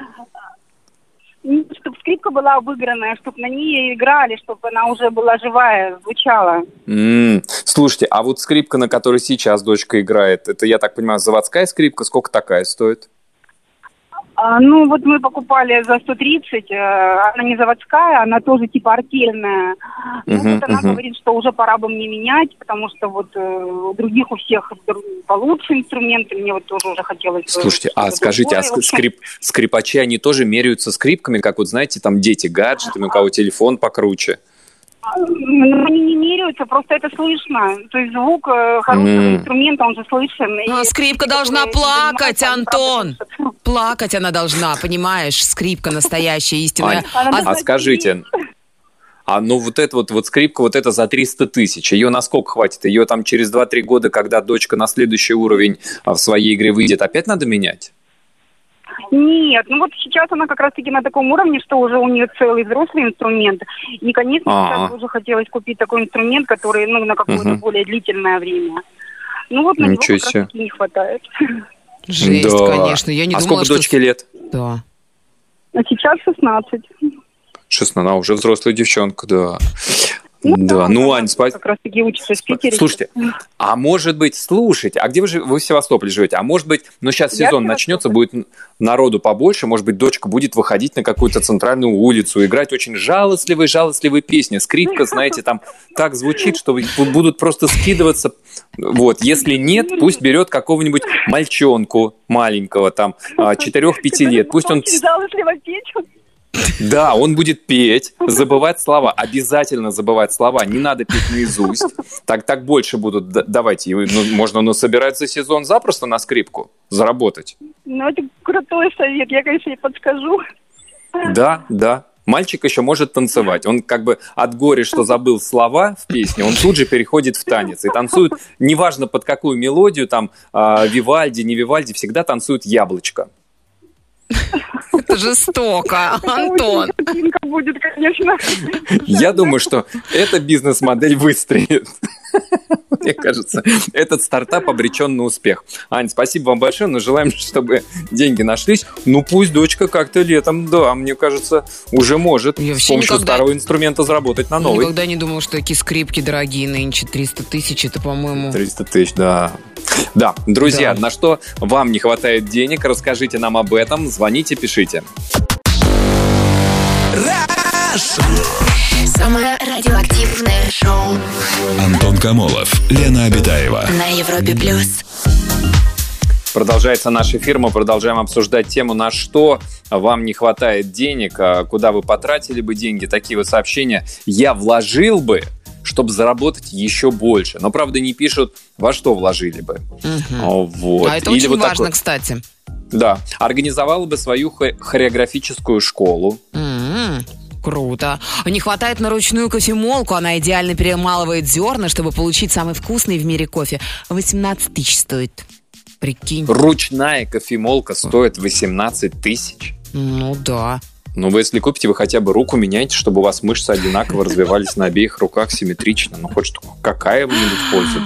Чтобы скрипка была обыгранная, чтобы на ней играли, чтобы она уже была живая, звучала. М, Слушайте, а вот скрипка, на которой сейчас дочка играет, это, я так понимаю, заводская скрипка, сколько такая стоит? А, ну, вот мы покупали за 130, э, она не заводская, она тоже типа артельная. Ну, Мгм, вот она мгм. говорит, что уже пора бы мне менять, потому что вот э, у других у всех получше инструменты, мне вот тоже уже хотелось бы Слушайте, а скажите, а другое. ск- общем, скрип, скрипачи, они тоже меряются скрипками, как вот, знаете, там дети гаджетами, у кого телефон покруче? Ну, они не меряются, просто это слышно. То есть звук э, хорошего М. инструмента, он же слышен. И А скрипка должна плакать, правда Антон. слышат. Плакать она должна, понимаешь? Скрипка настоящая, истинная. Ань, А А скажите, а ну вот эта вот, вот скрипка, вот это за 300 тысяч, ее насколько хватит? Ее там через 2-3 года, когда дочка на следующий уровень а, в своей игре выйдет, опять надо менять? Нет, ну вот сейчас она как раз-таки на таком уровне, что уже у нее целый взрослый инструмент. И, конечно, сейчас уже хотелось купить такой инструмент, который, ну, на какое-то Мгм. более длительное время. Ну вот на него Ничего как себе. раз-таки не хватает. *laughs* Жесть, Да. конечно. Я не а думала, сколько что... дочке лет? Да. А сейчас 16. 16, она уже взрослая девчонка, да. Ну да, да, ну, Ань, спасибо. Как раз-таки учится в Питере. Слушайте, а может быть, слушайте, а где вы, жи- вы в Севастополе живете? А может быть, ну сейчас Я сезон начнется, будет народу побольше, может быть, дочка будет выходить на какую-то центральную улицу, играть очень жалостливые, жалостливые песни. Скрипка, *laughs* знаете, там так звучит, что будут просто скидываться. Вот, если нет, пусть берет какого-нибудь мальчонку маленького, там, *laughs* 4-5 лет, пусть он... Жалостливо петь. Да, он будет петь, забывать слова, обязательно забывать слова, не надо петь наизусть. Так, так больше будут, д- давайте, и, ну, можно ну, собирать за сезон запросто на скрипку, заработать. Ну, это крутой совет, я, конечно, ей подскажу. Да, да. Мальчик еще может танцевать. Он как бы от горя, что забыл слова в песне, он тут же переходит в танец. И танцует, неважно под какую мелодию, там, а, Вивальди, не Вивальди, всегда танцует яблочко. Это жестоко, Антон. Будет, конечно. Я думаю, что эта бизнес-модель выстрелит. *laughs* Мне кажется, этот стартап обречен на успех. Ань, спасибо вам большое, но желаем, чтобы деньги нашлись. Ну, пусть дочка как-то летом, да, мне кажется, уже может Я с помощью никогда- старого инструмента заработать на новый. Никогда не думал, что такие скрипки дорогие нынче. 300 тысяч, это, по-моему... 300 тысяч, да. Да, друзья, Да. на что вам не хватает денег, расскажите нам об этом, звоните, пишите. Самое радиоактивное шоу Антон Камолов, Лена Обитаева. на Европе плюс. Продолжается наш эфир, мы продолжаем обсуждать тему, на что вам не хватает денег, а куда вы потратили бы деньги. Такие вот сообщения «я вложил бы», чтобы заработать еще больше. Но, правда, не пишут, во что вложили бы. А, Вот. А это Или очень вот важно, такой- кстати. Да. Организовала бы свою хо- хореографическую школу. М, Круто. Не хватает на ручную кофемолку. Она идеально перемалывает зерна, чтобы получить самый вкусный в мире кофе. 18 тысяч стоит. Прикинь. Ручная кофемолка стоит 18 тысяч. Ну да. Ну, вы если купите, вы хотя бы руку меняйте, чтобы у вас мышцы одинаково развивались на обеих руках симметрично. Ну, хоть какая-нибудь польза.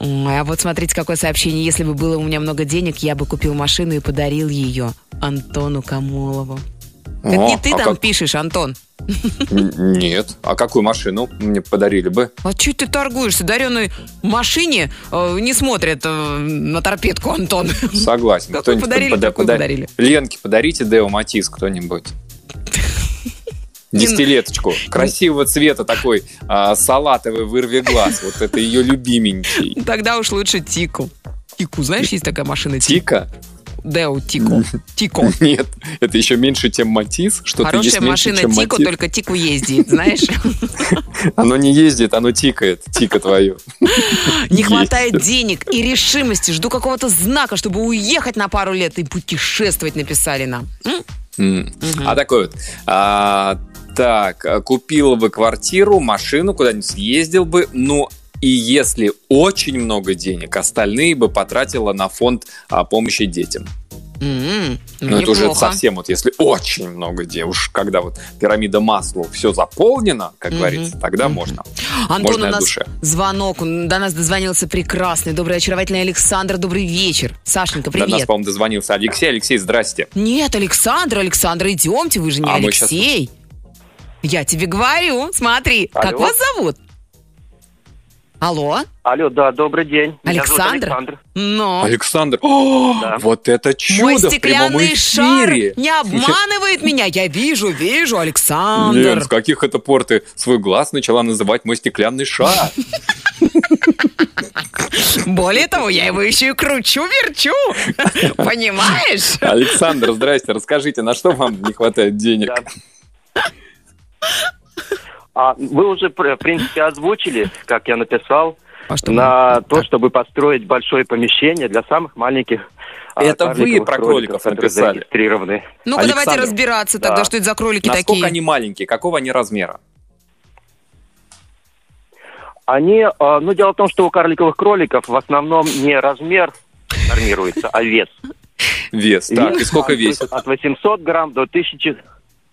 А вот смотрите, какое сообщение. Если бы было у меня много денег, я бы купил машину и подарил ее. Антону Камолову. Это О, не ты а там как- пишешь, Антон. Нет. А какую машину мне подарили бы? А что ты торгуешься? Дареной машине э, не смотрят э, на торпедку, Антон. Согласен. Какую подарили, пода- такую пода- подарили. Ленке подарите Део Матис кто-нибудь. *laughs* Десятилеточку. Красивого цвета такой а, салатовый вырви глаз. Вот это ее любименький. Тогда уж лучше Тику. Тику, знаешь, есть такая машина? Тика? Део Тико. Тико. *laughs* Нет, это еще меньше, чем Матис. Есть Хорошая меньше, машина чем Тико, Матис. только Тику ездит, знаешь? *laughs* Оно не ездит, оно тикает. Тика твою. Не хватает денег и решимости. Жду какого-то знака, чтобы уехать на пару лет и путешествовать, написали нам. А такой вот. а, так, купил бы квартиру, машину, куда-нибудь съездил бы, ну и если очень много денег, остальные бы потратила на фонд а, помощи детям. М, ну, это уже совсем вот, если очень много денег, уж когда вот пирамида масла все заполнено, как Мгм. говорится, тогда можно. Антон, можно у нас души. звонок. Он До нас дозвонился прекрасный, добрый, очаровательный Александр. Добрый вечер. Сашенька, До нас, привет. по-моему, дозвонился Алексей. Алексей, здрасте. Нет, Александр, Александр, идемте, вы же не А Алексей. Я тебе говорю, смотри, как Алло. вас зовут? Алло, Алло, да, добрый день. Меня зовут Александр? Александр. но Александр, О, Да. вот это чудо мой в прямом стеклянный шар эфире. не обманывает меня. Я вижу, вижу, Александр. Лен, с каких это пор ты свой глаз начала называть мой стеклянный шар? Более того, я его еще и кручу-верчу. Понимаешь? Александр, здрасте, расскажите, на что вам не хватает денег? Да. А вы уже, в принципе, озвучили, как я написал, А что на мы- то, так, чтобы построить большое помещение для самых маленьких а, Это вы про кроликов которые написали. зарегистрированы. Ну-ка, давайте разбираться тогда, Да. что это за кролики Насколько такие. они маленькие, какого они размера? Они, а, ну, дело в том, что у карликовых кроликов в основном не размер нормируется, а вес. Вес. Так, и сколько весит? От 800 грамм до 1000...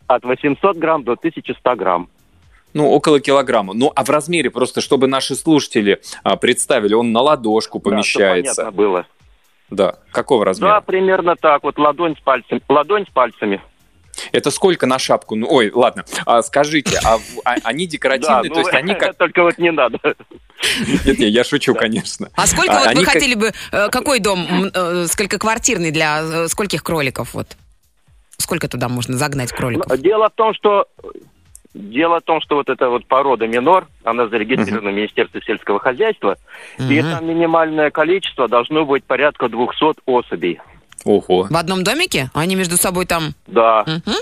От 800 грамм до 1100 грамм. Ну, около килограмма. Ну, а в размере, просто чтобы наши слушатели а, представили, он на ладошку Да, помещается. понятно было. Да. Какого Да, размера? примерно так. Вот ладонь с пальцем. Ладонь с пальцами. Это сколько на шапку? Ну, ой, ладно. А, скажите, а, а они Да, декоративные? ну, То есть они как... *laughs* Только вот не надо. Нет, нет, я шучу, *laughs* конечно. А сколько А, вот вы как- хотели бы, э, какой дом, э, сколькоквартирный для э, скольких кроликов вот? Сколько туда можно загнать кроликов? Ну, Дело в том, что Дело в том, что вот эта вот порода минор, она зарегистрирована в Министерстве сельского хозяйства, и Мгм. там минимальное количество должно быть порядка 200 особей. Ого. В одном домике? Они между собой там... Да. Мгм.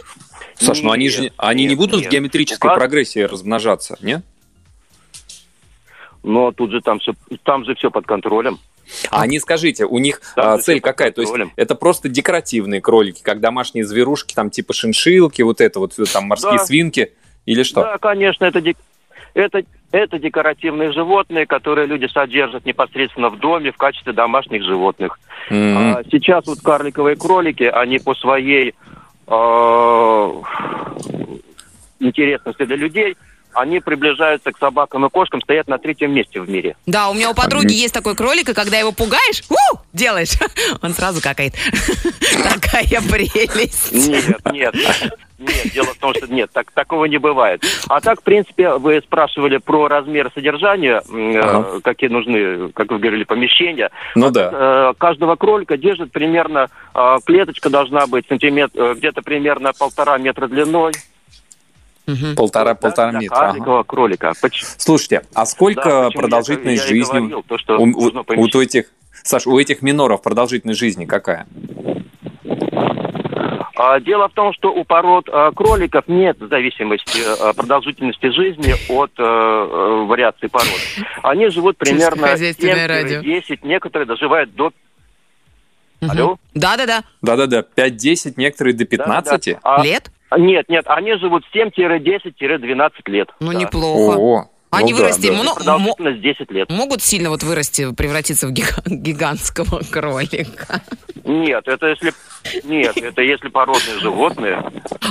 Саш, ну они же Нет, они не нет, будут в нет. геометрической У вас- прогрессии размножаться, нет? Но тут же там все, там же все под контролем. А они, скажите, у них Да, а, цель какая? То есть это просто декоративные кролики, как домашние зверушки, там типа шиншилки, вот это вот, там морские Да. свинки или что? Да, конечно, это, дек- это, это декоративные животные, которые люди содержат непосредственно в доме в качестве домашних животных. М. А сейчас вот карликовые кролики, они по своей э, интересности для людей, они приближаются к собакам и кошкам, стоят на третьем месте в мире. Да, у меня у подруги есть такой кролик, и когда его пугаешь, у, делаешь, *laughs* он сразу какает. *laughs* Такая прелесть. Нет, нет, нет, дело в том, что нет, так, такого не бывает. А так, в принципе, вы спрашивали про размер содержания, э, Ага. какие нужны, как вы говорили, помещения. Ну да. Э, Каждого кролика держит примерно, э, клеточка должна быть сантиметр, э, где-то примерно полтора метра длиной. Мгм. Полтора, Да, полтора для метра. ага. кролика. Поч- Слушайте, а Да, сколько почему продолжительность я- я жизни говорил, то, что у, у- у этих, Саш, у этих миноров продолжительность жизни какая? А, Дело в том, что у пород э, кроликов нет зависимости э, продолжительности жизни от э, вариации пород. Они живут примерно Сельскохозяйственное радио. 7-10, некоторые доживают до... Мгм. Алло? Да-да-да. Да-да-да, 5-10, некоторые до 15. Да-да-да. А, Лет? Нет, нет, они живут 7-10-12 лет. Ну, Да. неплохо. О, Они ну да, вырасти да. мо- Продолжительность 10 лет. могут сильно вот вырасти, превратиться в гига- гигантского *laughs* кролика. Нет, это если... Нет, это если породные животные.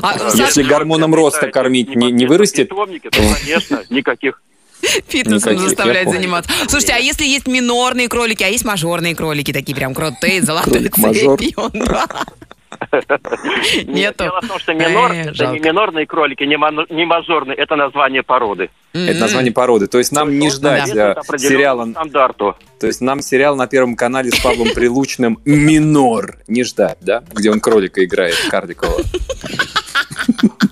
А, Саш, Если гормоном роста кормить, не- не вырастет? питомники, то, конечно, *laughs* никаких фитнесом Никаких, понял. заниматься. Слушайте, а если есть минорные кролики, а есть мажорные кролики, такие прям крутые, золотой цепью, да. Нету. Дело в том, что минор, Эх, это не минорные кролики, не, мажорные, это название породы. Это название породы. То есть нам не ждать э, сериала... стандарту. То есть нам сериал на Первом канале с Павлом Прилучным «Минор» не ждать, да? Где он кролика играет, Карликова.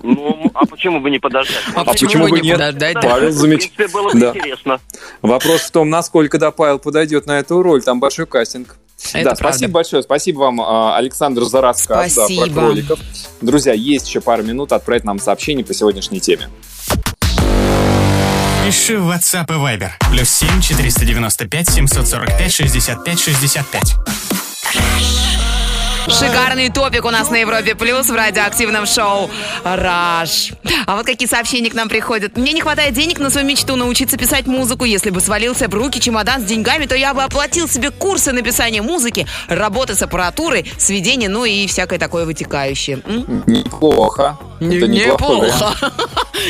Ну, а почему бы не подождать? А А почему бы не подождать? да? Павел замечательно. было бы Да. интересно. Вопрос в том, насколько да, Павел подойдет на эту роль. Там большой кастинг. Это да, правда. спасибо большое. Спасибо вам, а, Александр, за рассказ да, про кроликов. Друзья, есть еще пару минут отправить нам сообщение по сегодняшней теме. Пиши в WhatsApp и Viber. Плюс 7 495 745 65 65. Шикарный топик у нас на Европе Плюс в радиоактивном шоу «Раш». А вот какие сообщения к нам приходят. Мне не хватает денег на свою мечту научиться писать музыку. Если бы свалился в руки чемодан с деньгами, то я бы оплатил себе курсы написания музыки, работы с аппаратурой, сведения, ну и всякое такое вытекающее. М? Неплохо. Не- Это. Неплохо. *laughs*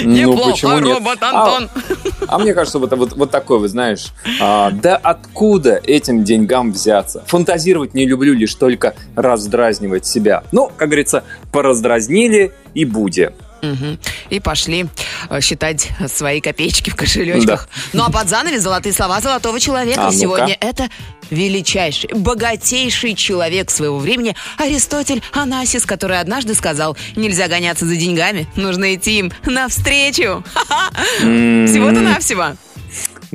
Ну, Неплохо, нет? робот А, Антон. А мне кажется, вот, вот, вот такой, вы знаешь, а, да откуда этим деньгам взяться? Фантазировать не люблю, лишь только раздразнивать себя. Ну, как говорится, пораздразнили и буде. Мгм. И пошли э, считать свои копеечки в кошелечках. Ну а под занавес золотые слова золотого человека. А. Сегодня это величайший, богатейший человек своего времени Аристотель Анасис, который однажды сказал, нельзя гоняться за деньгами, нужно идти им навстречу. *laughs* Ха-ха. Всего-то навсего.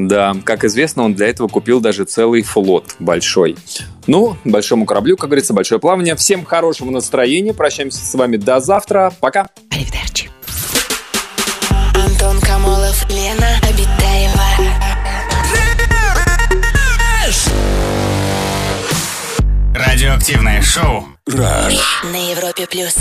Да, как известно, он для этого купил даже целый флот большой. Ну, большому кораблю, как говорится, большое плавание. Всем хорошего настроения. Прощаемся с вами до завтра. Пока. Аривидерчи. Антон Камолов, Лена Обитаева. Радиоактивное шоу. Раш. На Европе плюс.